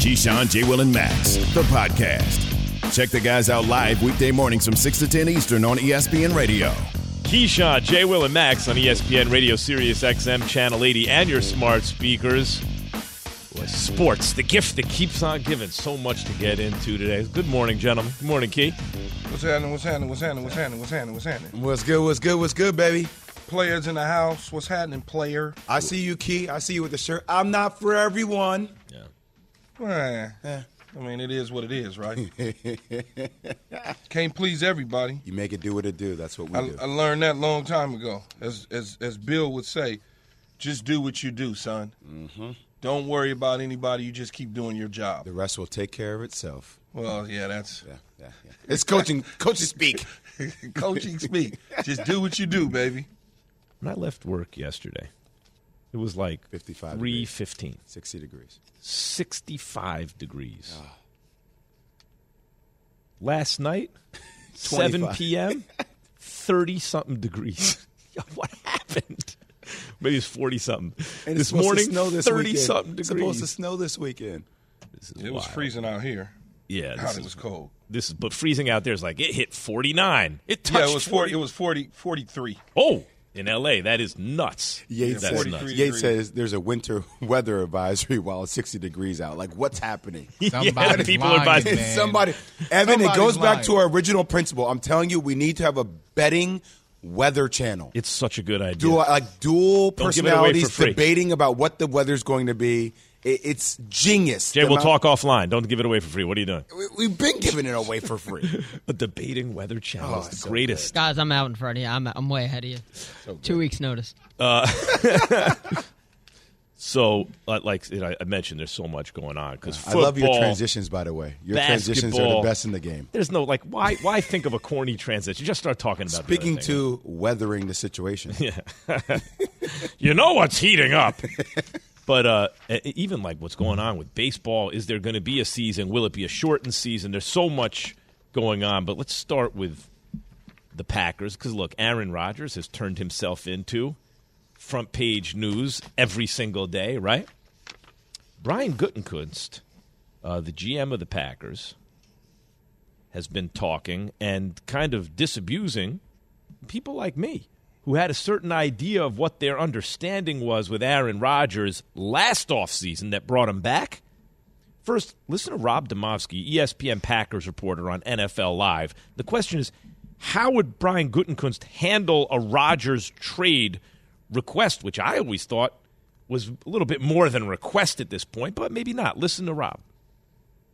Keyshawn, J. Will, and Max, the podcast. Check the guys out live weekday mornings from 6 to 10 Eastern on ESPN Radio. Keyshawn, J. Will, and Max on ESPN Radio, Sirius XM, Channel 80, and your smart speakers. Boy, sports, the gift that keeps on giving. So much to get into today. Good morning, gentlemen. Good morning, Key. What's happening? What's happening? What's happening? What's happening? What's happening? What's happening? What's good? What's good? What's good, baby? Players in the house. What's happening, player? I see you, Key. I see you with the shirt. I'm not for everyone. Yeah. Well, Eh. I mean, it is what it is, right? Can't please everybody. You make it do what it do. That's what we I, do. I learned that long time ago. As as as Bill would say, just do what you do, son. Mm-hmm. Don't worry about anybody. You just keep doing your job. the rest will take care of itself. Well, yeah, that's Yeah, yeah, yeah. It's coaching. coaching speak. coaching speak. Just do what you do, baby. When I left work yesterday, it was like 55 315, 60 degrees. 65 degrees. Ah. Last night, 7 p.m., 30 something degrees. What happened? Maybe it's 40 something. And this it's morning, to snow this 30 weekend. something It's supposed to snow this weekend. This is It was freezing out here. Yeah, God, this it is, was cold. this is but freezing out there is like it hit 49. It touched Yeah, it was 40. It was 40, 43. Oh, in L.A., that is nuts. Yates, says, nuts. Yates says there's a winter weather advisory while it's 60 degrees out. Like, what's happening? yeah, Somebody's people lying, about man. Somebody, Evan, it Somebody's goes back to our original principle. I'm telling you, we need to have a betting weather channel. It's such a good idea. dual like dual Don't give it away for personalities debating about what the weather's going to be. It, it's genius. Jay, we'll talk offline. Don't give it away for free. What are you doing? we- We've been giving it away for free. A debating weather channel Oh, is the so greatest. Guys, I'm out in front of you. I'm, I'm way ahead of you. Two weeks notice. So, uh, like you know, I mentioned, there's so much going on because I football. love your transitions, by the way. Your transitions are the best in the game. There's no like why why think of a corny transition? Just start talking about. Speaking other thing. to weathering the situation. Yeah, you know what's heating up. But uh, even like what's going on with baseball, is there going to be a season? Will it be a shortened season? There's so much going on. But let's start with the Packers because look, Aaron Rodgers has turned himself into front page news every single day, right? Brian Gutekunst, uh, the GM of the Packers, has been talking and kind of disabusing people like me who had a certain idea of what their understanding was with Aaron Rodgers last offseason that brought him back. First, listen to Rob Demovsky, E ESPN Packers reporter on NFL Live. The question is how would Brian Gutekunst handle a Rodgers trade request, which I always thought was a little bit more than a request at this point, but maybe not. Listen to Rob.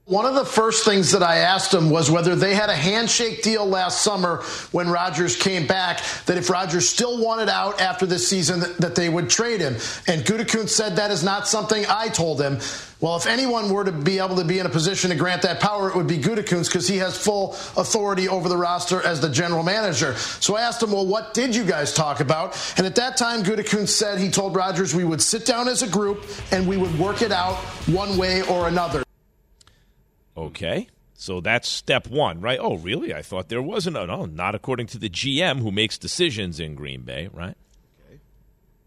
One of the first things that I asked him was whether they had a handshake deal last summer when Rodgers came back, that if Rodgers still wanted out after this season, that, they would trade him. And Gutekunst said that is not something I told him. Well, if anyone were to be able to be in a position to grant that power, it would be Gutekunst because he has full authority over the roster as the general manager. So I asked him, well, what did you guys talk about? And at that time, Gutekunst said he told Rodgers we would sit down as a group and we would work it out one way or another. Okay. So that's step one, right? Oh, really? I thought there wasn't. Oh, no, not according to the GM who makes decisions in Green Bay, right? Okay.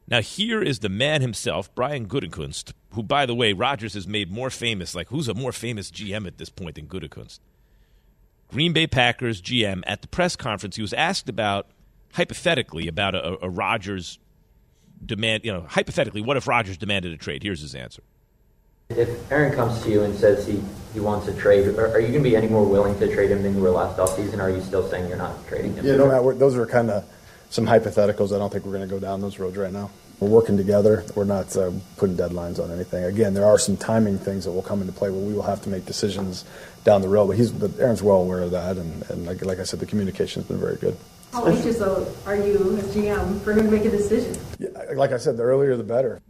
Now, here is the man himself, Brian Gutekunst, who, by the way, Rodgers has made more famous. Like, who's a more famous GM at this point than Gutekunst? Green Bay Packers GM at the press conference, he was asked about, hypothetically, about a, a Rodgers demand. You know, hypothetically, what if Rodgers demanded a trade? Here's his answer. If Aaron comes to you and says he, he wants a trade, are, are you going to be any more willing to trade him than you were last offseason, or are you still saying you're not trading him? Yeah, no, Matt, those are kind of some hypotheticals. I don't think we're going to go down those roads right now. We're working together. We're not uh, putting deadlines on anything. Again, there are some timing things that will come into play where we will have to make decisions down the road. But he's, but Aaron's well aware of that, and, and like, like I said, the communication's been very good. How anxious are you as GM for him to make a decision? Yeah, like I said, the earlier the better.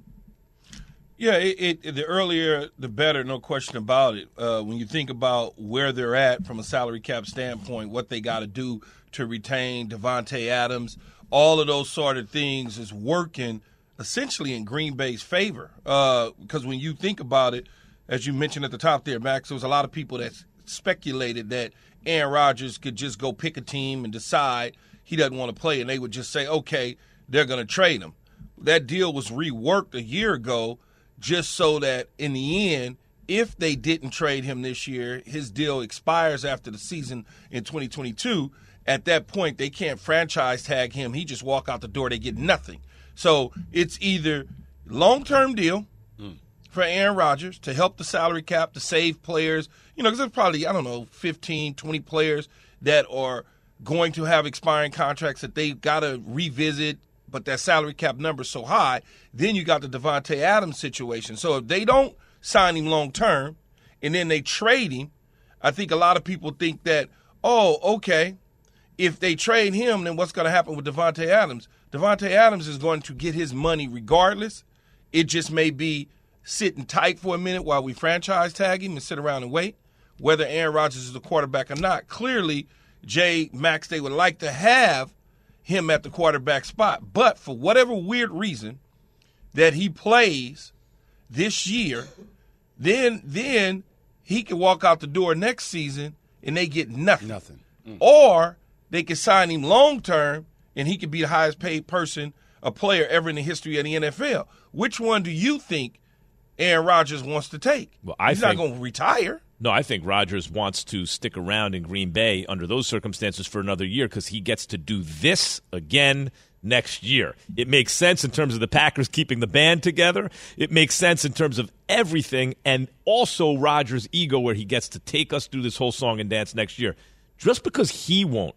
Yeah, it, it, the earlier the better, no question about it. Uh, when you think about where they're at from a salary cap standpoint, what they got to do to retain Davante Adams, all of those sort of things is working essentially in Green Bay's favor. Uh, because when you think about it, as you mentioned at the top there, Max, there was a lot of people that speculated that Aaron Rodgers could just go pick a team and decide he doesn't want to play, and they would just say, okay, they're going to trade him. That deal was reworked a year ago just so that in the end, if they didn't trade him this year, his deal expires after the season in 2022. At that point, they can't franchise tag him. He just walk out the door. They get nothing. So it's either long term deal hmm. for Aaron Rodgers to help the salary cap to save players. You know, because there's probably I don't know 15, 20 players that are going to have expiring contracts that they've got to revisit, but that salary cap number is so high. Then you got the Davante Adams situation. So if they don't sign him long term, and then they trade him, I think a lot of people think that, oh, okay, if they trade him, then what's going to happen with Davante Adams? Davante Adams is going to get his money regardless. It just may be sitting tight for a minute while we franchise tag him and sit around and wait. Whether Aaron Rodgers is the quarterback or not, clearly Jay Max they would like to have him at the quarterback spot, but for whatever weird reason that he plays this year, then then he can walk out the door next season and they get nothing. Nothing. Mm. Or they can sign him long term and he could be the highest paid person, a player ever in the history of the NFL. Which one do you think Aaron Rodgers wants to take? Well, I He's think- not going to retire. No, I think Rodgers wants to stick around in Green Bay under those circumstances for another year because he gets to do this again next year. It makes sense in terms of the Packers keeping the band together. It makes sense in terms of everything, and also Rodgers' ego, where he gets to take us through this whole song and dance next year. Just because he won't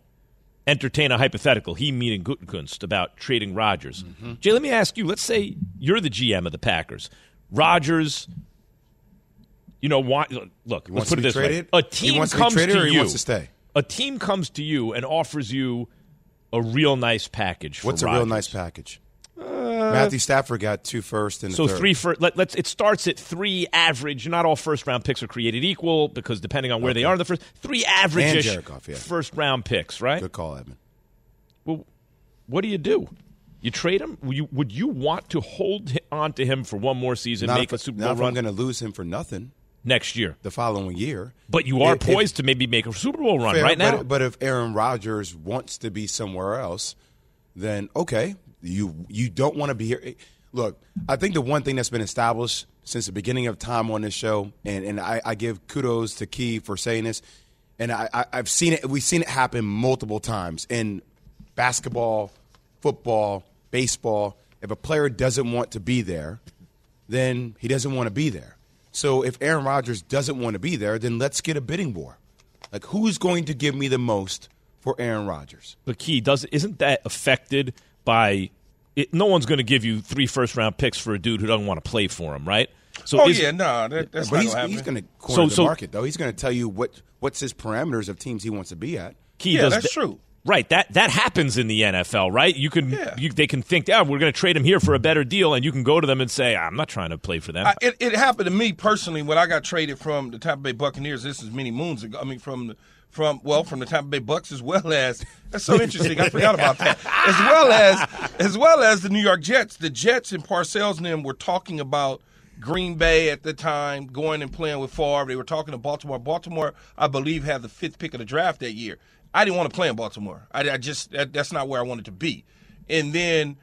entertain a hypothetical, he meeting Gutekunst about trading Rodgers. Mm-hmm. Jay, let me ask you. Let's say you're the GM of the Packers. Rodgers you know, why, look, let's put it this traded? way: a team to comes to he you. wants to stay? A team comes to you and offers you a real nice package. For What's a real nice package? Uh, Matthew Stafford got two first and So third. three for let, let's. It starts at three average. Not all first round picks are created equal because depending on where they are in the first, three average yeah. first round picks. Right. Good call, Edmund. Well, what do you do? You trade him? Would you, would you want to hold on to him for one more season, Not make if, a Super not Bowl if run I'm going to lose him for nothing next year? the following year. But you are If- if- poised to maybe make a Super Bowl run Fair, right now. But, but if Aaron Rodgers wants to be somewhere else, then okay, you you don't want to be here. Look, I think the one thing that's been established since the beginning of time on this show, and, and I, I give kudos to Key for saying this, and I, I, I've seen it. We've seen it happen multiple times in basketball, football, baseball. If a player doesn't want to be there, then he doesn't want to be there. So if Aaron Rodgers doesn't want to be there, then let's get a bidding war. Like who's going to give me the most for Aaron Rodgers? But key does isn't that affected by it, no one's going to give you three first round picks for a dude who doesn't want to play for him, right? So oh is- yeah, no, that, that's but not he's, going to he's going to corner So- the so- market though. He's going to tell you what what's his parameters of teams he wants to be at. Key yeah, does that's th- true. Right, that that happens in the NFL, right? You can Yeah. you, they can think, "Yeah, we're going to trade him here for a better deal," and you can go to them and say, "I'm not trying to play for them." I, it, it happened to me personally when I got traded from the Tampa Bay Buccaneers. This is many moons ago. I mean, from the from well, from the Tampa Bay Bucks as well as that's so interesting. I forgot about that. As well as as well as the New York Jets. The Jets and Parcells and them were talking about Green Bay at the time, going and playing with Favre. They were talking to Baltimore. Baltimore, I believe, had the fifth pick of the draft that year. I didn't want to play in Baltimore. I, I just that, that's not where I wanted to be. And then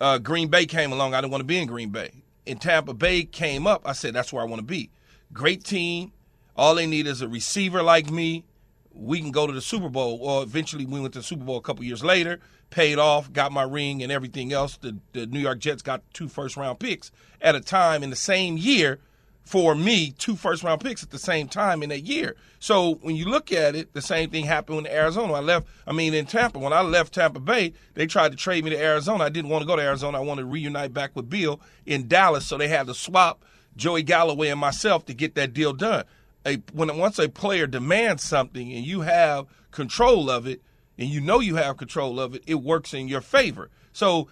uh, Green Bay came along. I didn't want to be in Green Bay. And Tampa Bay came up. I said, that's where I want to be. Great team. All they need is a receiver like me. We can go to the Super Bowl. Or eventually, we went to the Super Bowl a couple years later, paid off, got my ring and everything else. The, the New York Jets got two first round picks at a time in the same year for me, two first round picks at the same time in a year. So when you look at it, the same thing happened in Arizona. I left, I mean, in Tampa. When I left Tampa Bay, they tried to trade me to Arizona. I didn't want to go to Arizona. I wanted to reunite back with Bill in Dallas. So they had to swap Joey Galloway and myself to get that deal done. A, when once a player demands something and you have control of it, and you know you have control of it, it works in your favor. So,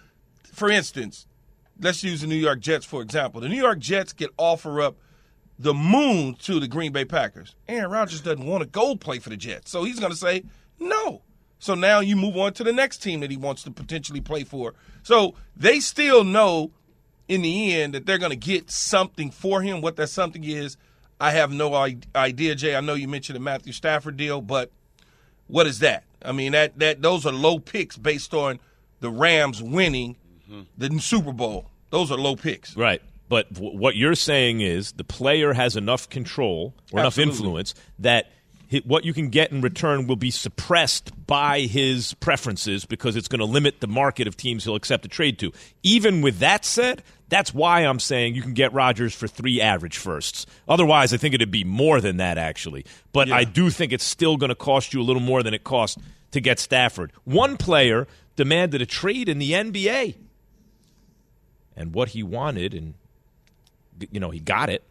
for instance, let's use the New York Jets for example. The New York Jets could offer up the moon to the Green Bay Packers. Aaron Rodgers doesn't want to go play for the Jets, so he's going to say no. So now you move on to the next team that he wants to potentially play for. So they still know in the end that they're going to get something for him. What that something is, I have no idea, Jay. I know you mentioned the Matthew Stafford deal, but what is that? I mean, that that those are low picks based on the Rams winning mm-hmm. the Super Bowl. Those are low picks. Right. But w- what you're saying is the player has enough control or Absolutely. enough influence that what you can get in return will be suppressed by his preferences because it's going to limit the market of teams he'll accept a trade to. Even with that said, that's why I'm saying you can get Rodgers for three average firsts. Otherwise, I think it'd be more than that, actually. But yeah. I do think it's still going to cost you a little more than it cost to get Stafford. One player demanded a trade in the NBA. And what he wanted, and, you know, he got it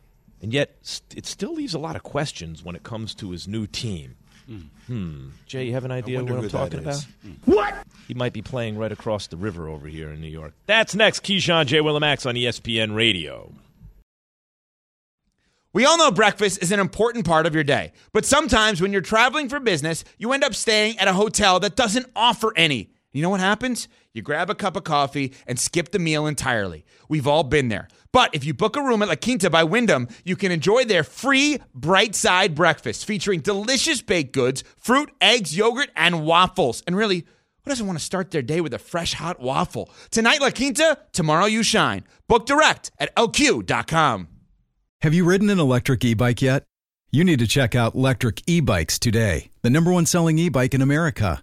and yet, it still leaves a lot of questions when it comes to his new team. Mm. Hmm. Jay, you have an idea what I'm talking about? Mm. What? He might be playing right across the river over here in New York. That's next. Keyshawn J. Willimax on ESPN Radio. We all know breakfast is an important part of your day, but sometimes when you're traveling for business, you end up staying at a hotel that doesn't offer any. You know what happens? You grab a cup of coffee and skip the meal entirely. We've all been there. But if you book a room at La Quinta by Wyndham, you can enjoy their free bright side breakfast featuring delicious baked goods, fruit, eggs, yogurt, and waffles. And really, who doesn't want to start their day with a fresh hot waffle? Tonight, La Quinta, tomorrow, you shine. Book direct at lq.com. Have you ridden an electric e bike yet? You need to check out Lectric E Bikes today, the number one selling e bike in America.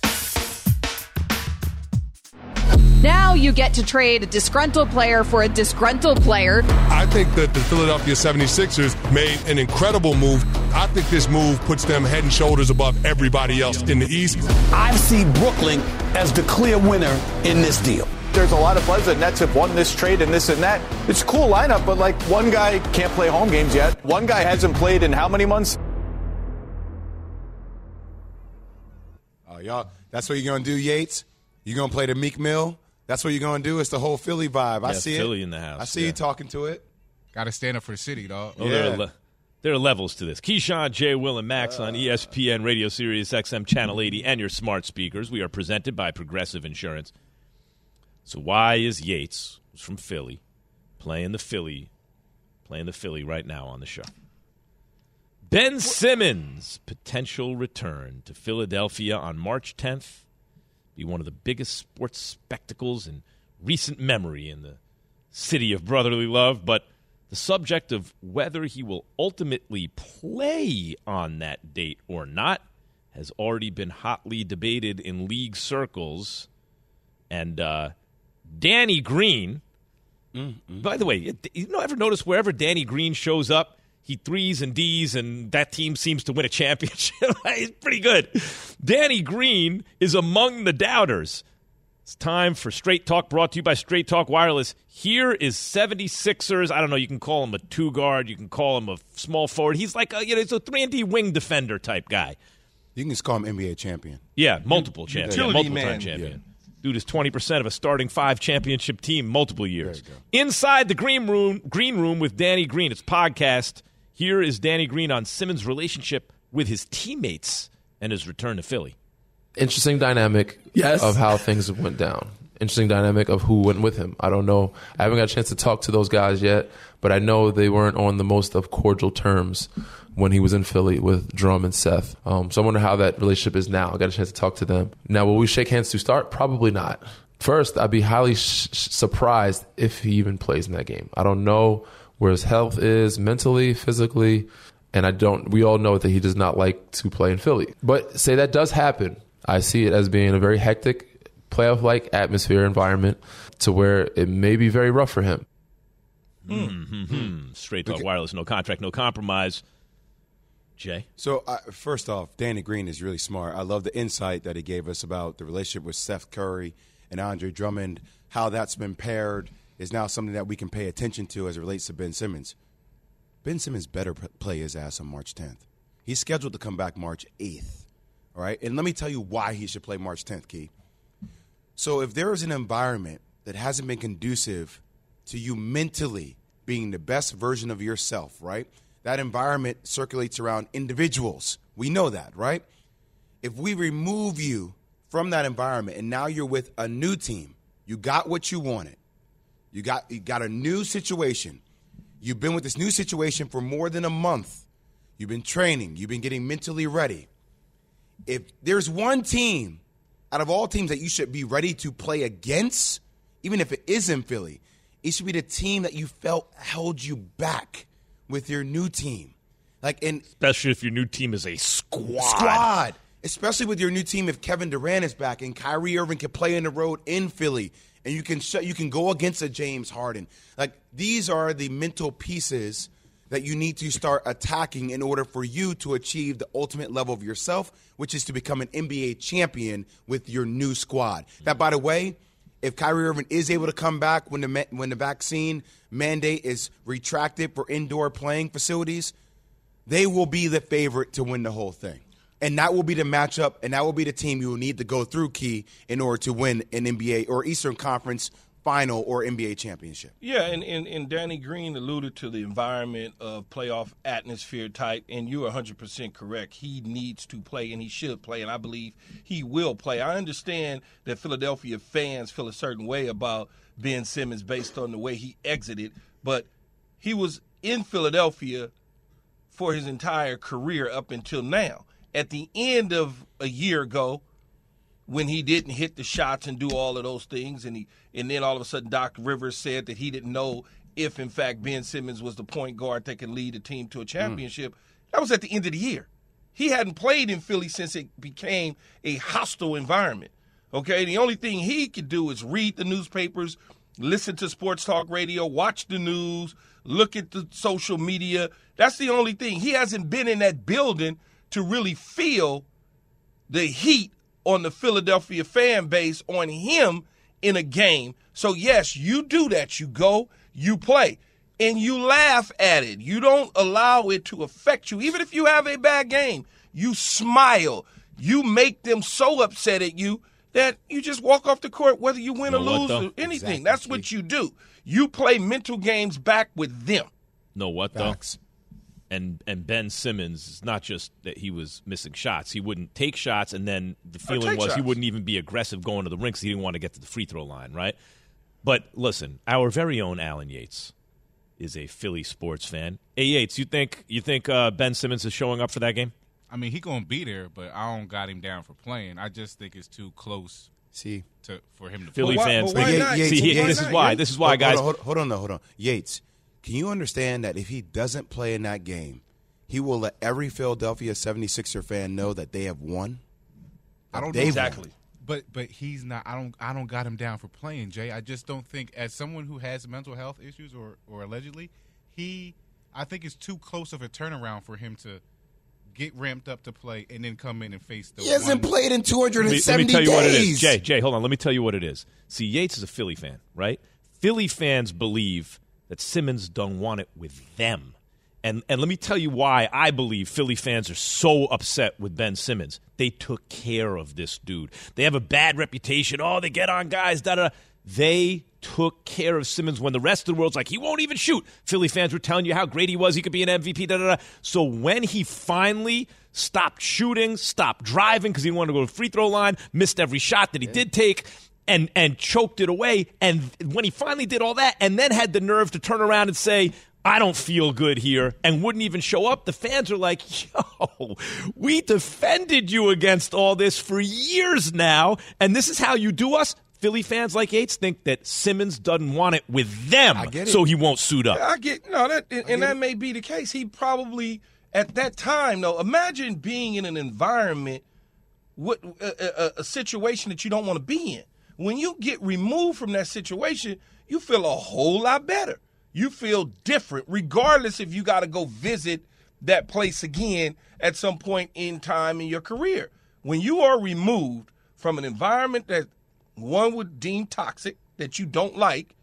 Now you get to trade a disgruntled player for a disgruntled player. I think that the Philadelphia 76ers made an incredible move. I think this move puts them head and shoulders above everybody else in the East. I see Brooklyn as the clear winner in this deal. There's a lot of buzz that Nets have won this trade and this and that. It's a cool lineup, but like one guy can't play home games yet. One guy hasn't played in how many months? Oh, y'all, that's what you're going to do, Yates? You're going to play the Meek Mill? That's what you're gonna do. It's the whole Philly vibe. Yeah, I see Philly it. in the house. I see yeah. you talking to it. Got to stand up for the city, dog. Oh, yeah. there, are le- there are levels to this. Keyshawn, J. Will, and Max uh, on ESPN Radio Sirius XM Channel 80 and your smart speakers. We are presented by Progressive Insurance. So why is Yates, who's from Philly, playing the Philly, playing the Philly right now on the show? Ben Simmons potential return to Philadelphia on March 10th be one of the biggest sports spectacles in recent memory in the city of brotherly love, but the subject of whether he will ultimately play on that date or not has already been hotly debated in league circles. And uh, Danny Green, mm-hmm. by the way, you know, ever notice wherever Danny Green shows up, he threes and D's, and that team seems to win a championship. He's pretty good. Danny Green is among the doubters. It's time for Straight Talk brought to you by Straight Talk Wireless. Here is 76ers. I don't know, you can call him a two guard, you can call him a small forward. He's like a, you know, he's a 3 and D wing defender type guy. You can just call him NBA champion. Yeah, multiple champion. Yeah, multiple time champion. Yeah. Dude is 20% of a starting five championship team multiple years. Inside the green room, green room with Danny Green. It's podcast here is Danny Green on Simmons' relationship with his teammates and his return to Philly. Interesting dynamic yes. of how things went down. interesting dynamic of who went with him. I don't know. I haven't got a chance to talk to those guys yet, but I know they weren't on the most of cordial terms when he was in Philly with Drum and Seth. Um, so I wonder how that relationship is now. I got a chance to talk to them. Now, will we shake hands to start? Probably not. First, I'd be highly sh- surprised if he even plays in that game. I don't know where his health is mentally, physically, and I don't. We all know that he does not like to play in Philly. But say that does happen, I see it as being a very hectic playoff-like atmosphere environment to where it may be very rough for him. Mm-hmm. Straight talk wireless, no contract, no compromise. Jay? So, uh, first off, Danny Green is really smart. I love the insight that he gave us about the relationship with Steph Curry and Andre Drummond, how that's been paired is now something that we can pay attention to as it relates to Ben Simmons. Ben Simmons better play his ass on March 10th. He's scheduled to come back March 8th. All right? And let me tell you why he should play March 10th, Key. So, if there is an environment that hasn't been conducive to you mentally being the best version of yourself, right? That environment circulates around individuals. We know that, right? If we remove you from that environment and now you're with a new team, you got what you wanted. You got you got a new situation. You've been with this new situation for more than a month. You've been training, you've been getting mentally ready. If there's one team out of all teams that you should be ready to play against, even if it is in Philly, it should be the team that you felt held you back with your new team. Like in especially if your new team is a squad. Squad. Especially with your new team if Kevin Durant is back and Kyrie Irving can play in the road in Philly and you can you can go against a James Harden. Like these are the mental pieces that you need to start attacking in order for you to achieve the ultimate level of yourself, which is to become an NBA champion with your new squad. That by the way, if Kyrie Irving is able to come back when the when the vaccine mandate is retracted for indoor playing facilities, they will be the favorite to win the whole thing. And that will be the matchup, and that will be the team you will need to go through, Key, in order to win an NBA or Eastern Conference final or NBA championship. Yeah, and, and, and Danny Green alluded to the environment of playoff atmosphere type, and you're 100% correct. He needs to play, and he should play, and I believe he will play. I understand that Philadelphia fans feel a certain way about Ben Simmons based on the way he exited, but he was in Philadelphia for his entire career up until now. At the end of a year ago, when he didn't hit the shots and do all of those things, and he and then all of a sudden Doc Rivers said that he didn't know if in fact Ben Simmons was the point guard that could lead a team to a championship. Mm. That was at the end of the year. He hadn't played in Philly since it became a hostile environment. Okay, the only thing he could do is read the newspapers, listen to sports talk radio, watch the news, look at the social media. That's the only thing. He hasn't been in that building to really feel the heat on the Philadelphia fan base on him in a game. So, yes, you do that. You go, you play, and you laugh at it. You don't allow it to affect you. Even if you have a bad game, you smile. You make them so upset at you that you just walk off the court, whether you win know or lose what, or anything. Exactly. That's what you do. You play mental games back with them. Know what, Facts. Though? and and Ben Simmons is not just that he was missing shots. He wouldn't take shots, and then the feeling was shots. he wouldn't even be aggressive going to the rinks. He didn't want to get to the free throw line, right? But listen, our very own Alan Yates is a Philly sports fan. Hey Yates, you think you think uh, Ben Simmons is showing up for that game? I mean, he gonna be there, but I don't got him down for playing. I just think it's too close. See, to for him to Philly play. fans. Well, why, think, Yates, see, why this not? is why. This is why, hold, guys. Hold on, hold on, hold on. Yates, can you understand that if he doesn't play in that game? he will let every Philadelphia 76er fan know that they have won. I don't know exactly. Won. But but he's not I don't I don't got him down for playing, Jay. I just don't think as someone who has mental health issues or or allegedly, he I think it's too close of a turnaround for him to get ramped up to play and then come in and face the He hasn't one. played in 270 let me, let me tell you days. what it is. Jay, Jay, hold on. Let me tell you what it is. See, Yates is a Philly fan, right? Philly fans believe that Simmons don't want it with them. And and let me tell you why I believe Philly fans are so upset with Ben Simmons. They took care of this dude. They have a bad reputation. Oh, they get on guys. Da da. They took care of Simmons when the rest of the world's like he won't even shoot. Philly fans were telling you how great he was. He could be an MVP. Da da da. So when he finally stopped shooting, stopped driving because he wanted to go to the free throw line, missed every shot that he did take, and and choked it away. And when he finally did all that, and then had the nerve to turn around and say, I don't feel good here and wouldn't even show up. The fans are like, yo, we defended you against all this for years now, and this is how you do us. Philly fans like Yates think that Simmons doesn't want it with them, so he won't suit up. I get no, that and, and that may be the case. He probably at that time, though. Imagine being in an environment, what a, a, a situation that you don't want to be in. When you get removed from that situation, you feel a whole lot better. You feel different, regardless if you got to go visit that place again at some point in time in your career. When you are removed from an environment that one would deem toxic, that you don't like,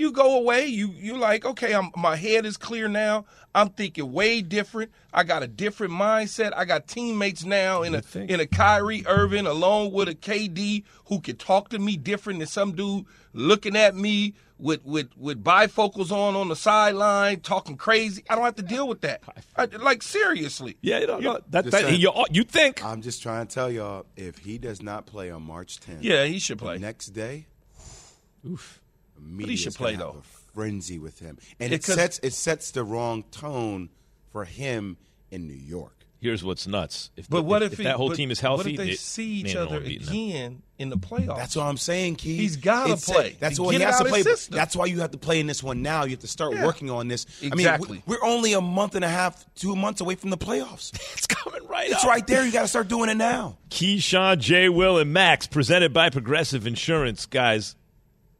you go away. You you like okay. I'm my head is clear now. I'm thinking way different. I got a different mindset. I got teammates now in a in a Kyrie Irving along with a KD who can talk to me different than some dude looking at me with with with bifocals on on the sideline talking crazy. I don't have to deal with that. I, like seriously. Yeah, you know, You- that, that, saying. you, you think I'm just trying to tell y'all if he does not play on March 10th, Yeah, he should play. Next day, oof, media should is gonna play, have though. A frenzy with him, and Because- it sets it sets the wrong tone for him in New York. Here's what's nuts. If, But the- what if, if, if he- that whole team is healthy, What if they it- see each other one them. again in the playoffs? That's what I'm saying, Keith. He's gotta play. That's To what he has to play. That's why you have to play in this one now. You have to start Yeah. working on this. I mean, we- we're only a month and a half, two months away from the playoffs. it's coming right It's up. right there. You got to start doing it now. Keyshawn, J. Will, and Max, presented by Progressive Insurance. Guys,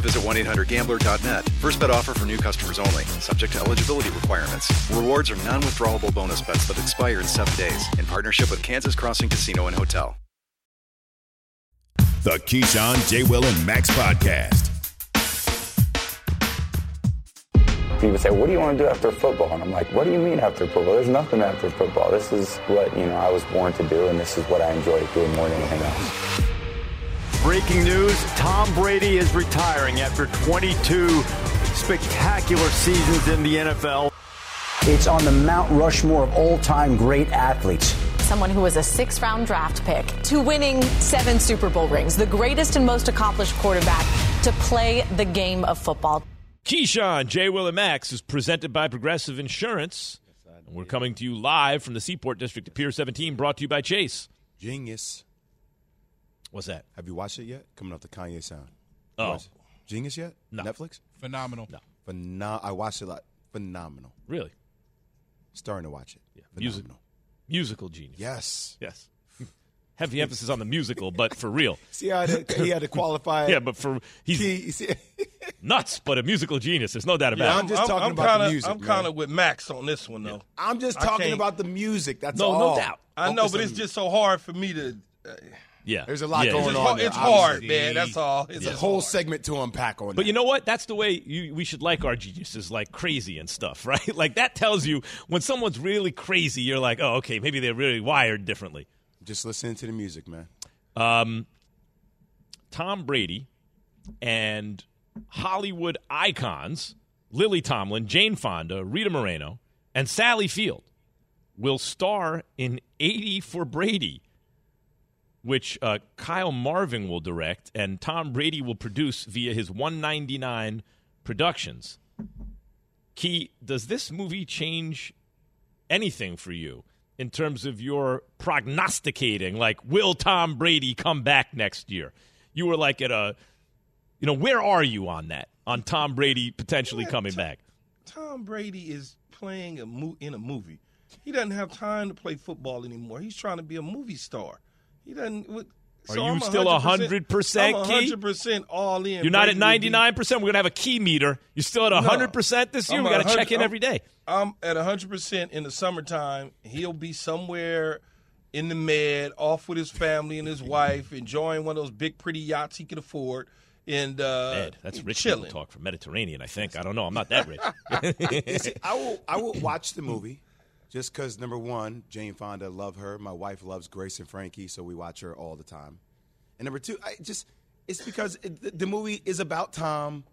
visit 1-800-GAMBLER.net. First bet offer for new customers only. Subject to eligibility requirements. Rewards are non-withdrawable bonus bets that expire in seven days. In partnership with Kansas Crossing Casino and Hotel. The Keyshawn, J. Will, and Max podcast. People say, "What do you want to do after football?" And I'm like, "What do you mean after football? There's nothing after football. This is what you know I was born to do, and this is what I enjoy doing more than anything else." Breaking news Tom Brady is retiring after 22 spectacular seasons in the NFL. It's on the Mount Rushmore of all-time great athletes. Someone who was a six round draft pick to winning seven Super Bowl rings, the greatest and most accomplished quarterback to play the game of football. Keyshawn, J. Will, and Max is presented by Progressive Insurance. And we're coming to you live from the Seaport District of Pier 17, brought to you by Chase. Genius. What's that? Have you watched it yet? Coming off the Kanye sound. Oh. You? Genius yet? No. Netflix? Phenomenal. No. Phenom- I watched it like phenomenal. Really? Starting to watch it. Yeah. Music, musical genius. Yes. Yes. Heavy emphasis on the musical, but for real. See how he had to- he had to qualify yeah, but for he's nuts, but a musical genius. There's no doubt about Yeah, it. I'm just talking about kinda, the music, I'm kind of with Max on this one, though. I'm just talking about the music. That's No, no doubt. I know, Focus but on it's just so hard for me to. Uh, Yeah, There's a lot Yeah, going it's on. there, it's hard, man. That's all. It's just a whole segment to unpack on. But that. you know what? That's the way you, we should like our geniuses, like crazy and stuff, right? Like that tells you when someone's really crazy, you're like, oh, okay, maybe they're really wired differently. just listening to the music, man. Um, Tom Brady and Hollywood icons Lily Tomlin, Jane Fonda, Rita Moreno, and Sally Field will star in 80 for Brady. Which uh, Kyle Marvin will direct and Tom Brady will produce via his 199 Productions. Key, does this movie change anything for you in terms of your prognosticating? Like, will Tom Brady come back next year? You were like at a, you know, where are you on that? On Tom Brady potentially coming back? Tom Brady is playing a mo- in a movie. He doesn't have time to play football anymore. He's trying to be a movie star. He doesn't. what- Are so you I'm still 100% I'm key? 100% all in. You're not at Brady will be- 99%. We're going to have a key meter. You're still at 100% this year. I'm we got to check in I'm- every day. I'm at 100% in the summertime. He'll be somewhere in the Med, off with his family and his wife, enjoying one of those big, pretty yachts he can afford. And uh, Ed, that's rich chilling. people talk for Mediterranean, I think. I don't know. I'm not that rich. See, I will I will watch the movie just because number one, Jane Fonda, love her. My wife loves Grace and Frankie, so we watch her all the time. And number two, I just it's because it, the, movie is about Tom,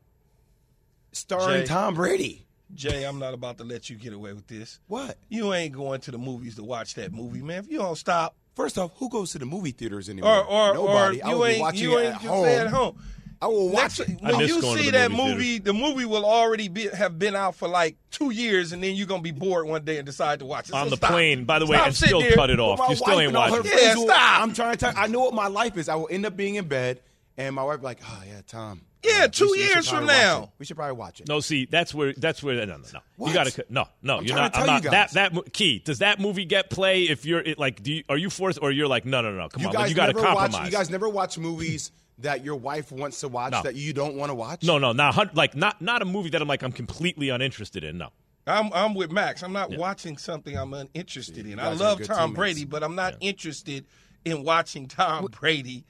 starring Jay. Tom Brady. Jay, I'm not about to let you get away with this. What? You ain't going to the movies to watch that movie, man. If you don't stop, First off, who goes to the movie theaters anymore? or or, Nobody. or I you be ain't watching you it ain't at home. at home. I will Next- watch it. When you see the that movie movie, the movie will already be, have been out for like two years, and then you're gonna be bored one day and decide to watch it. On the stop. plane, by the way, Stop and still cut it off. You still ain't and all her watching. friends Yeah, will- stop. I'm trying to tell I know what my life is. I will end up being in bed, and my wife be like, oh, yeah, Tom. Yeah, we two should- we years probably from now. it. We should probably watch it. No, see, that's where that's where no no no. What? You got to no no. I'm you're not. to I'm not you that that key. Does that movie get play if you're it, like? Do you, are you forced or you're like no no no no? Come you on, guys you got to never compromise. watch. You guys never watch movies that your wife wants to watch No. that you don't want to watch. no no not like not not a movie that I'm like I'm completely uninterested in. No. I'm I'm with Max. I'm not watching something I'm uninterested in. I love Tom teammates. Brady, but I'm not interested in watching Tom Brady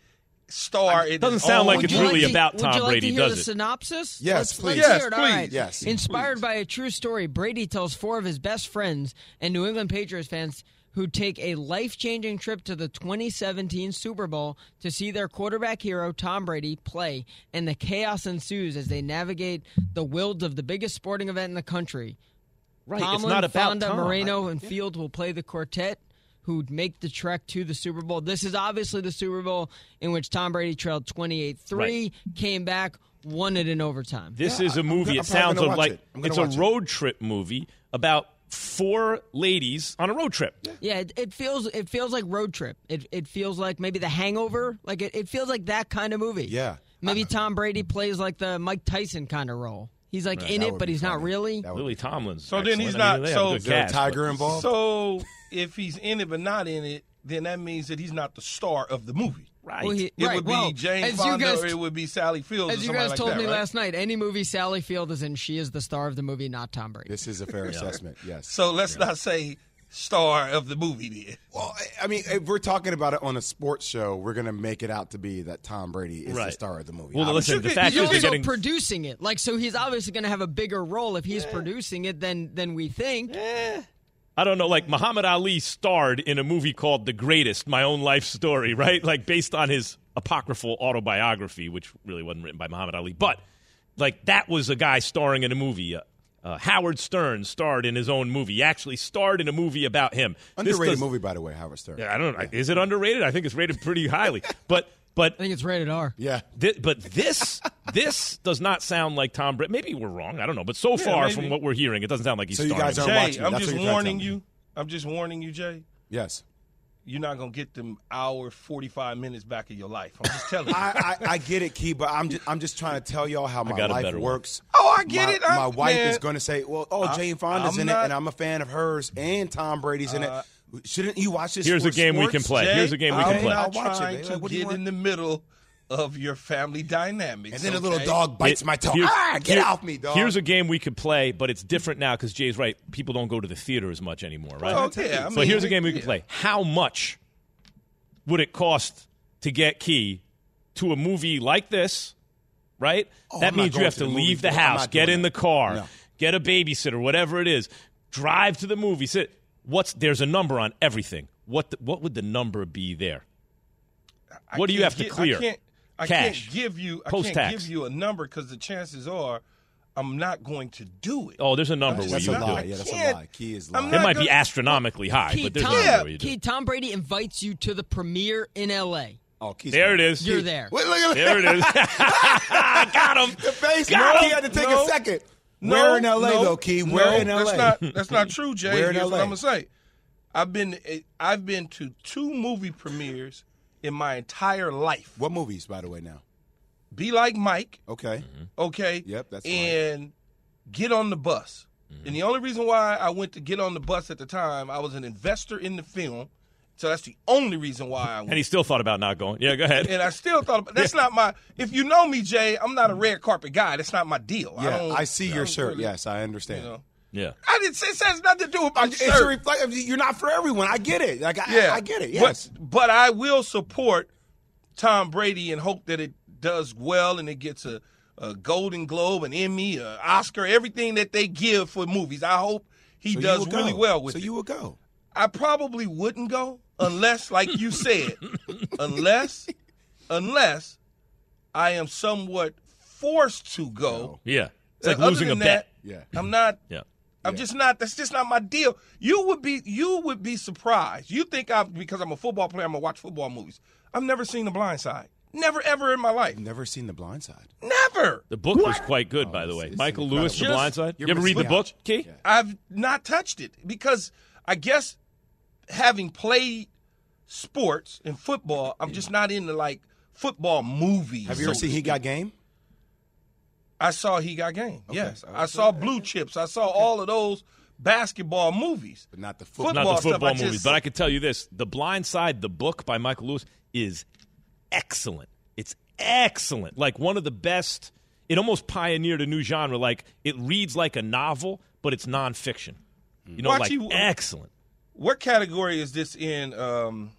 star. It doesn't sound own like Would it's really like to- about would Tom you like Brady, to hear does the it? synopsis? Yes, let's, please. Let's Yes, hear it. All right. please. Yes, Inspired please. by a true story, Brady tells four of his best friends and New England Patriots fans who take a life-changing trip to the 2017 Super Bowl to see their quarterback hero Tom Brady play, and the chaos ensues as they navigate the wilds of the biggest sporting event in the country. Right, it's Tomlin, not about Fonda, Tom. Moreno, and Field will play the quartet who'd make the trek to the Super Bowl. This is obviously the Super Bowl in which Tom Brady trailed 28 3, Right. came back, won it in overtime. This Yeah, is a I'm movie. gonna- it I'm probably sounds like it. It's a watch it. road trip movie about four ladies on a road trip. Yeah, it, it feels it feels like road trip. It it feels like maybe The Hangover. Like it, it feels like that kind of movie. Yeah. Maybe Tom Brady plays like the Mike Tyson kind of role. He's like in it, but be he's not really. Lily be. Tomlin's. So then he's excellent. I mean, not- so- a good Is there a cast, tiger but- involved? So if he's in it but not in it, then that means that he's not the star of the movie. Right. Well, he- It right, would be well, Jane as you Fonda guys- or it would be Sally Fields. or As you somebody guys like told that, me right? last night, any movie Sally Field is in, she is the star of the movie, not Tom Brady. This is a fair assessment. Yes. So let's not say star of the movie then. Well, I- I mean, if we're talking about it on a sports show, we're going to make it out to be that Tom Brady is the star of the movie. Well, Obviously. listen, the He's fact He's is they're also getting producing it, like so. He's obviously going to have a bigger role if he's producing it than than we think. I don't know, like Muhammad Ali starred in a movie called The Greatest, My Own Life Story, right? Like based on his apocryphal autobiography, which really wasn't written by Muhammad Ali. But like that was a guy starring in a movie. Uh, uh, Howard Stern starred in his own movie. He actually starred in a movie about him. This underrated does- movie, by the way, Howard Stern. Yeah, I don't know. Is it underrated? I think it's rated pretty highly. But but I think it's rated R. Yeah. Thi- but this this does not sound like Tom Brady. Maybe we're wrong. I don't know. But so far maybe. from what we're hearing, it doesn't sound like he's So you guys aren't it. Jay, watching. I'm That's just what you're trying to warning you. I'm just warning you, Jay. Yes. You're not gonna get them hour forty five minutes back of your life. I'm just telling you. I, I, I get it, Key, but I'm just, I'm just trying to tell y'all how my life better one. works. Oh, I get my, it. I'm- my wife man. is going to say, "Well, oh, I- Jane Fonda's I'm in not- it, and I'm a fan of hers, and Tom Brady's in Uh, it. Shouldn't you watch this? Here's a for game we can play. Jay, Here's a game we I'm can play. not I'll watch it, trying to What do you get in the middle of your family dynamics. And then a little dog bites It- my toe. here's- Ah, get here- off me, dog. Here's a game we could play, but it's different now because Jay's right. People don't go to the theater as much anymore, right? Oh, yeah, I so mean, here's a game we yeah. can play. How much would it cost to get Key to a movie like this? Right? Oh, that I'm means you have to to the leave the house, get doing in the car, No. get a babysitter, whatever it is, drive to the movie. Sit. What's there's a number on everything. What the, what would the number be there? I What do you have to clear? I can't, I Cash. can't give you. I Post-tax. can't give you a number because the chances are, I'm not going to do it. Oh, there's a number That's, where that's you a do lie. it. Yeah, that's a lie. Key is I'm lie. It might be gonna- astronomically high, Key, but there's Tom, a number where you do Key. Tom Brady invites you to the premiere in L.A. Oh, Key's There right. it is. You're there. Wait, look at There it is. I got him. The face. Got Key him. had to take No. a second. No, Where in L.A. no, though, Key? no, Where in L.A.? That's not that's not true, Jay. Where in Here's what I'm gonna say. I've been I've been to two movie premieres in my entire life. What movies, by the way? Now. Be like Mike, Okay. okay? Yep, that's fine. and get on the bus. Mm-hmm. And the only reason why I went to get on the bus at the time, I was an investor in the film, so that's the only reason why I went. And he still thought about not going. Yeah, go ahead. and I still thought about, that's not my. If you know me, Jay, I'm not a red carpet guy. That's not my deal. I, Yeah, don't, I, see your don't shirt. really- yes, I understand. You know. Yeah. I didn't say it has nothing to do with my It's a shirt. reflect. You're not for everyone. I get it. Like I, yeah, I get it. Yes. But, but I will support Tom Brady and hope that it does well and it gets a, a Golden Globe, an Emmy, an Oscar, everything that they give for movies. I hope he So does will go. really well with it. So it. you will go. I probably wouldn't go unless, like you said, unless, unless I am somewhat forced to go. Yeah. It's like Uh, other losing a than bet. Yeah. I'm not. Yeah. I'm just not. That's just not my deal. You would be. You would be surprised. You think I'm because I'm a football player, I'm gonna watch football movies. I've never seen The Blind Side. Never ever in my life. Never seen The Blind Side. Never. The book was quite good, by the way. Michael Lewis, The. Blind Side. You You ever ever read the seen book, it? Key? I've not touched it because I guess having played sports and football, I'm just not into like football movies. Have you ever so seen He. Got Game? I saw He Got Game. Okay. Yes, Okay. I saw Blue Chips. I saw all of those basketball movies. But not the football. Not the Football stuff, football I movies, just- but I can tell you this: The Blind Side, the book by Michael Lewis, is excellent. It's excellent. Like one of the best. It almost pioneered a new genre. Like it reads like a novel, but it's nonfiction. You know, Watch like you- um, excellent. What category is this in? Um,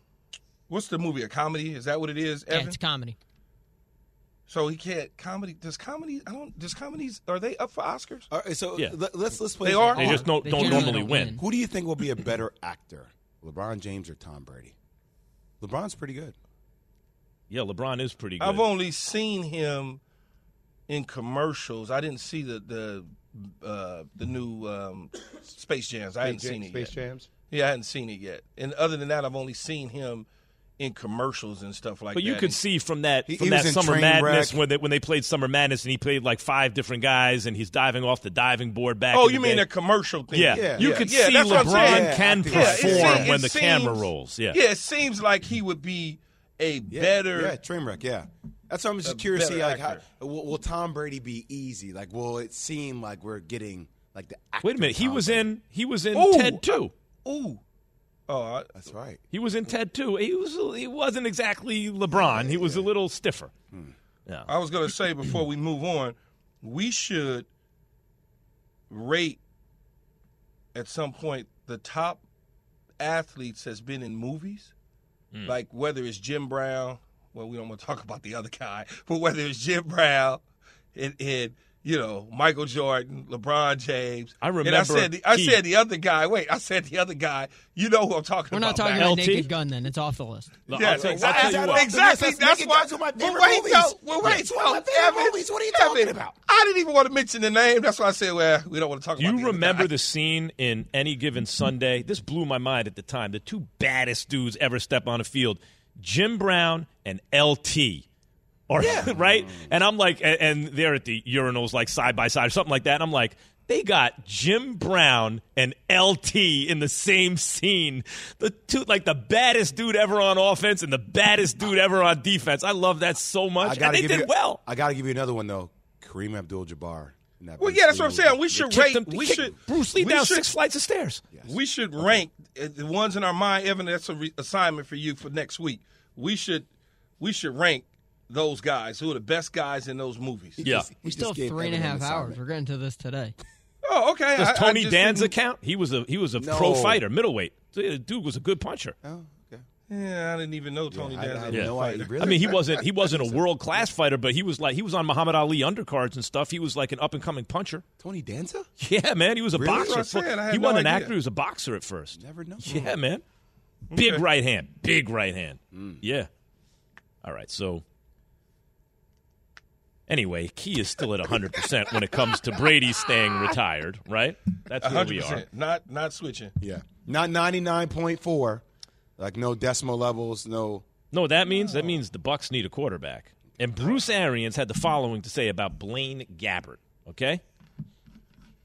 what's the movie? A comedy? Is that what it is? Yeah, it's comedy. so he can't comedy. Does comedy? I don't. Does comedies? Are they up for Oscars? All right, so Yeah. let, us let's play. They are? They just don't, They don't normally don't win. win. Who do you think will be a better actor, LeBron James or Tom Brady? LeBron's pretty good. Yeah, LeBron is pretty good. I've only seen him in commercials. I didn't see the the uh, the new um, Space Jams. I hadn't seen it Space yet. Jams. Yeah, I hadn't seen it yet. And other than that, I've only seen him in commercials and stuff like But that. But you could And- see from that He- from he that Summer Trainwreck. Madness when they when they played Summer Madness and he played like five different guys and he's diving off the diving board back. Oh, in you the mean day. a commercial thing? Yeah, Yeah, you yeah. could Yeah, see that's what LeBron can Yeah, Yeah, it perform se- when it the camera seems- rolls. Yeah, yeah, it seems like he would be a Yeah, better. Yeah, Trainwreck. Yeah, that's what I'm just curious see. Like, how, will, will Tom Brady be easy? Like, will it seem like we're getting like the? Actor Wait a minute, he was Brady? in he was in Ooh. Ted too. Ooh, oh, I, That's right. He was in Ted too. He was he wasn't exactly LeBron. He was a little stiffer. Hmm. Yeah. I was going to say before we move on, we should rate at some point the top athletes has been in movies, Hmm. like whether it's Jim Brown. Well, we don't want to talk about the other guy, but whether it's Jim Brown and, and you know Michael Jordan, LeBron James. I And I remember said the, I said the other guy. Wait, I said the other guy. You know who I'm talking about. We're not talking about LT? Naked Gun. Then it's off the list. Look, Yeah, I'll tell, why I'll tell is you that what. Exactly. That's That's why. Gun's one of my Well, favorite wait, movies. no, well, wait. It's one of my well, favorite Evan, movies. What are you talking Evan, about? I didn't even want to mention the name. That's why I said, well, we don't want to talk Do about. you the other remember guy. the scene in any given Sunday? This blew my mind at the time. The two baddest dudes ever step on a field, Jim Brown and LT. Or, right? And I'm like, and, and they're at the urinals like side by side or something like that. And I'm like, they got Jim Brown and LT in the same scene. The two, like the baddest dude ever on offense and the baddest dude ever on defense. I love that so I much. And they give did you, well. I got to give you another one though. Kareem Abdul-Jabbar. that Well, yeah, that's what I'm saying. We should Kicked rate. him- we should Bruce Lee down should- six flights of stairs. We should rank uh, the ones in our mind, Evan. That's a re- assignment for you for next week. We should we should rank those guys who are the best guys in those movies. Yeah. We still have three and a half hours. We're getting to this today. Oh, okay. Does I- I Tony just Danza didn't- count? He was a he was a No. pro fighter, middleweight. The dude was a good puncher. Oh, okay. Yeah, I didn't even know Tony I- I Danza. had was a no fighter. idea. Really? I mean, he wasn't he wasn't a world class fighter, but he was like he was on Muhammad Ali undercards and stuff. He was like an up and coming puncher. Tony Danza? Yeah, man, he was a Really? boxer. That's said. He no wasn't an actor; he was a boxer at first. Never know. Yeah, man. Big right hand, big right hand. Mm. Yeah. All right, so Anyway, Key is still at 100% when it comes to Brady staying retired, right? That's where we are. Not not switching. Yeah. Not 99.4. Like no decimal levels, no. No, that means that means the Bucs need a quarterback. And Bruce Arians had the following to say about Blaine Gabbert. Okay,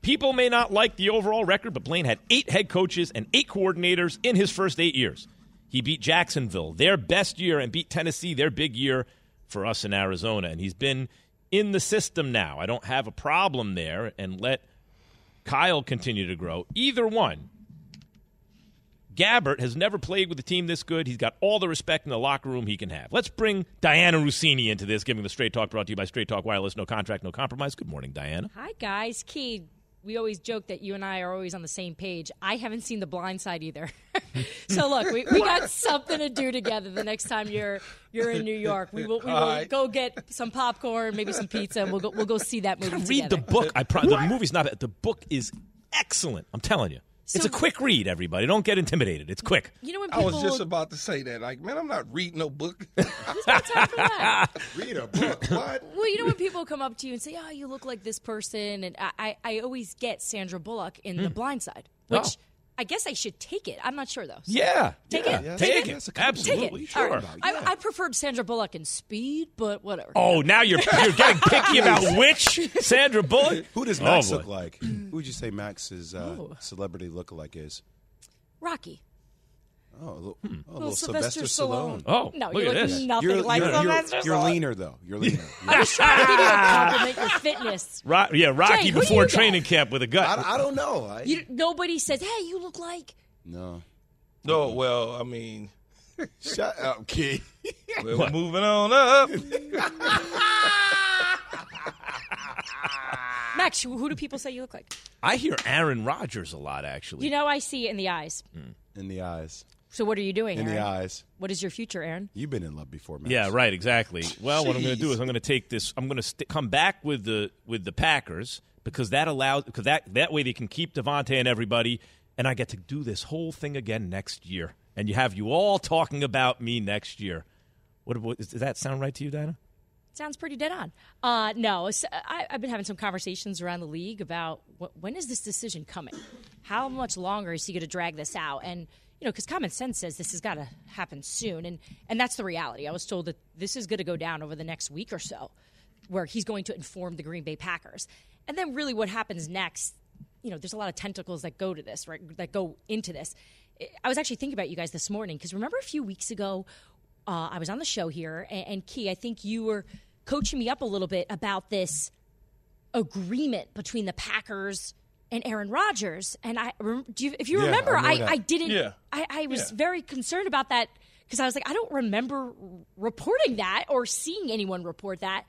people may not like the overall record, but Blaine had eight head coaches and eight coordinators in his first eight years. He beat Jacksonville, their best year, and beat Tennessee, their big year for us in Arizona. And he's been in the system now. I don't have a problem there, and let Kyle continue to grow. Either one. Gabbert has never played with a team this good. He's got all the respect in the locker room he can have. Let's bring Dianna Russini into this, giving the Straight Talk brought to you by Straight Talk Wireless. No contract, no compromise. Good morning, Diana. Hi, guys. Key, we always joke that you and I are always on the same page. I haven't seen The Blind Side either. so look, we, we got something to do together the next time you're you're in New York. We will, we will All right. go get some popcorn, maybe some pizza, and we'll go we'll go see that movie Read together. the book. I pro- the movie's not bad. The book is excellent. I'm telling you. It's a quick read, everybody. Don't get intimidated. It's quick. You know when I people was just about to say that. Like, man, I'm not reading no book. Read a book. What? Well, you know when people come up to you and say, "Oh, you look like this person," and I, I, I always get Sandra Bullock in The Hmm. Blind Side, which Oh. I guess I should take it. I'm not sure though. So- Yeah. take Yeah. it. Yeah, take take it. it. Take Absolutely. it. All right. Sure. I, I preferred Sandra Bullock in Speed, but whatever. Oh, now you're you're getting picky about which Sandra Bullock. Who does Oh, Max boy. look like? Who would you say Max's uh, Oh. celebrity lookalike is? Rocky. Oh, a little, Hmm. oh, a little Little Sylvester, Sylvester Stallone. Stallone. Oh, No, look you at look this. nothing you're, like you're, Sylvester you're, you're leaner though. You're leaner. I was trying to give you compliment your fitness. Ro- yeah, Rocky Jay, before you get? training camp with a gut. I, I don't know. I, You, nobody says, "Hey, you look like." no. no, well, I mean, Shut up, Key. we're moving on up. Max, who who do people say you look like? I hear Aaron Rodgers a lot, actually. You know, I see it in the eyes. In the eyes. So what are you doing? In the eyes. What is your future, Aaron? You've been in love before, man. Yeah, right. Exactly. Well, what I'm going to do is I'm going to take this. I'm going to st- come back with the with the Packers because that allows because that that way they can keep Davante and everybody, and I get to do this whole thing again next year. And you have you all talking about me next year. What, what does that sound right to you, Dana? Sounds pretty dead on. Uh, no, I've been having some conversations around the league about wh- when is this decision coming? How much longer is he going to drag this out? And you know, because common sense says this has got to happen soon, and and that's the reality. I was told that this is going to go down over the next week or so, where he's going to inform the Green Bay Packers, and then really what happens next. You know, there's a lot of tentacles that go to this, right? That go into this. I was actually thinking about you guys this morning because remember a few weeks ago uh, I was on the show here, and, and Key, I think you were coaching me up a little bit about this agreement between the Packers and Aaron Rodgers. And I, do you, if you Yeah, remember, I I. I didn't. Yeah. I, I was Yeah. very concerned about that because I was like, I don't remember reporting that or seeing anyone report that.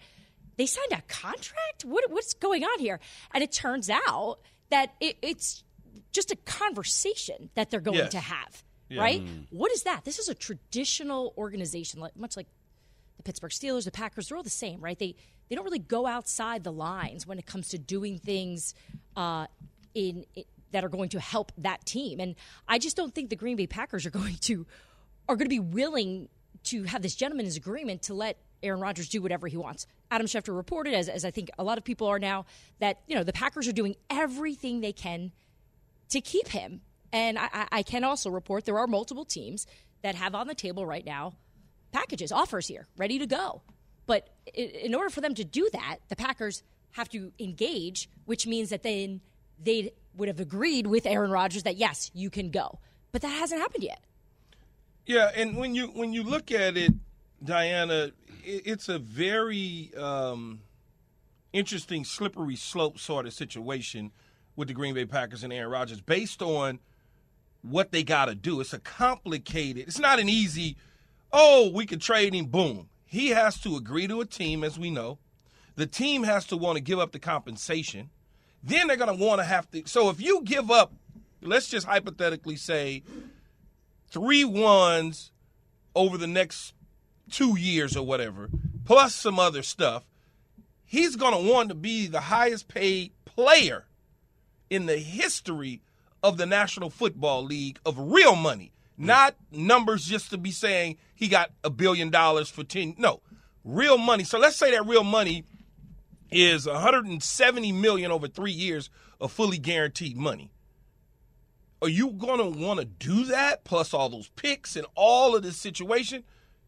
They signed a contract. What, what's going on here? And it turns out that it, it's just a conversation that they're going Yes. to have. Yeah. Right? Mm. What is that? This is a traditional organization, much like the Pittsburgh Steelers, the Packers, they're all the same, right? They they don't really go outside the lines when it comes to doing things uh, in, i that are going to help that team. And I just don't think the Green Bay Packers are going to are going to be willing to have this gentleman's agreement to let Aaron Rodgers do whatever he wants. Adam Schefter reported, as, as I think a lot of people are now, that you know the Packers are doing everything they can to keep him. And I- I can also report there are multiple teams that have on the table right now packages, offers here, ready to go. But in order for them to do that, the Packers have to engage, which means that then they would have agreed with Aaron Rodgers that yes, you can go. But that hasn't happened yet. Yeah, and when you when you look at it, Dianna, it, it's a very um, interesting slippery slope sort of situation with the Green Bay Packers and Aaron Rodgers, based on what they got to do. It's a complicated. It's not an easy. Oh, we could trade him. Boom. He has to agree to a team, as we know. The team has to want to give up the compensation. Then they're going to want to have to. So if you give up, let's just hypothetically say three ones over the next two years or whatever, plus some other stuff, he's going to want to be the highest paid player in the history of the National Football League of real money, hmm. not numbers just to be saying he got a billion dollars for 10. No, real money. So let's say that real money is 170 million over three years of fully guaranteed money. Are you to want to do that plus all those picks and all of this situation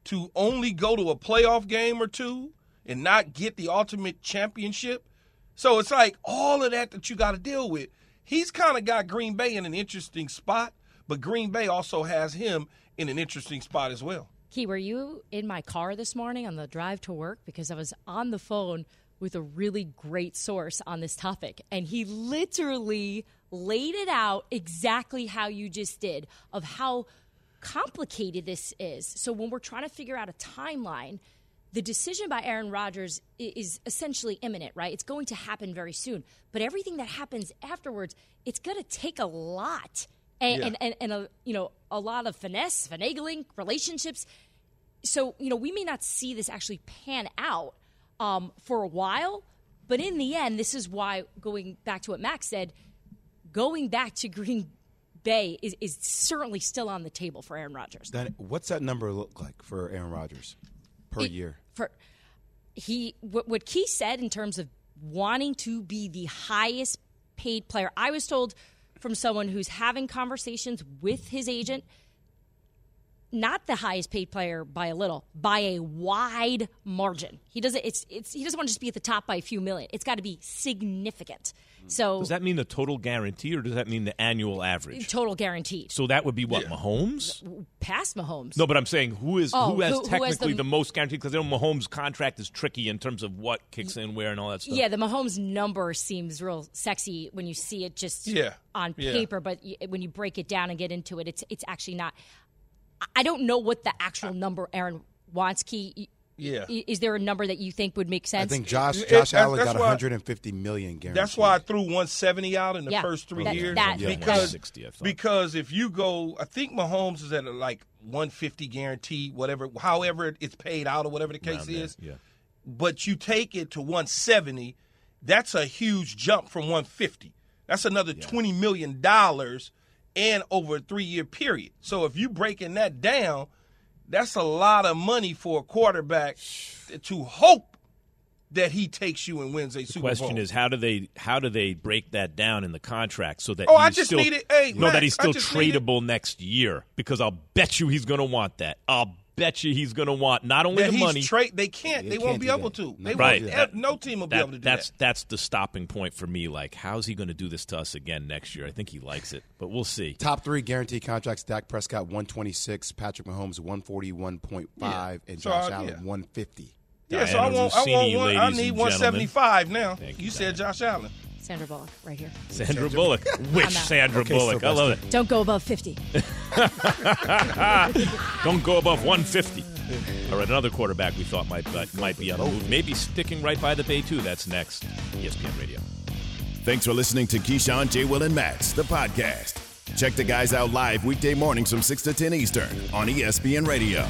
to only go to a playoff game or two and not get the ultimate championship? So it's like all of that that you got to deal with. He's kind of got Green Bay in an interesting spot, but Green Bay also has him in an interesting spot as well. Key, were you in my car this morning on the drive to work? Because I was on the phone with a really great source on this topic, and he literally laid it out exactly how you just did of how complicated this is. So when we're trying to figure out a timeline, the decision by Aaron Rodgers is essentially imminent, right? It's going to happen very soon. But everything that happens afterwards, it's going to take a lot. And, yeah. and, and, and, a, you know, a lot of finesse, finagling, relationships. So, you know, we may not see this actually pan out um, for a while. But in the end, this is why, going back to what Max said, going back to Green Bay is, is certainly still on the table for Aaron Rodgers. Then what's that number look like for Aaron Rodgers per it, year? For he, what, what Key said in terms of wanting to be the highest paid player, I was told from someone who's having conversations with his agent – not the highest paid player by a little, by a wide margin. He doesn't. It's it's he doesn't want to just be at the top by a few million. It's got to be significant. So does that mean the total guarantee, or does that mean the annual average? Total guaranteed. So that would be what yeah. Mahomes. Past Mahomes. No, but I'm saying who is oh, who has who, technically who has the, the, most guaranteed? Because know Mahomes' contract is tricky in terms of what kicks in where and all that stuff. Yeah, the Mahomes number seems real sexy when you see it just yeah. on yeah. paper, but when you break it down and get into it, it's it's actually not. I don't know what the actual uh, number Aaron Wansky. Yeah. Is there a number that you think would make sense? I think Josh Josh it, Allen got 150 million guaranteed. That's why I threw 170 out in the yeah, first three that, years. That, yeah, because 60, because if you go, I think Mahomes is at like 150 guaranteed, whatever, however it's paid out or whatever the case Around is. There, yeah. But you take it to 170, that's a huge jump from 150. That's another yeah. 20 million dollars and over a three year period. So if you're breaking that down, that's a lot of money for a quarterback to hope that he takes you and wins a the Super Bowl. question is how do they how do they break that down in the contract so that oh I he's just still, need it hey no Max, that he's still tradable next year because I'll bet you he's going to want that I'll bet you he's going to want not only that the money tra- they can't they, they won't be able that. to they right won't, no team will that, be able to do that's that that's the stopping point for me like how's he going to do this to us again next year I think he likes it but we'll see top three guaranteed contracts Dak Prescott 126 Patrick Mahomes 141.5 yeah. and so Josh I, Allen yeah. 150 yeah, so I want, I want one, I need 175 now. Thank you, you said Josh Allen. Sandra Bullock, right here. Sandra Bullock. Which Sandra Okay, Bullock? so I love it. Don't go above 50. Don't go above 150. All right, another quarterback we thought might uh, might be on the move. Maybe sticking right by the bay, too. That's next. ESPN Radio. Thanks for listening to Keyshawn, J. Will, and Max, the podcast. Check the guys out live weekday mornings from 6 to 10 Eastern on ESPN Radio.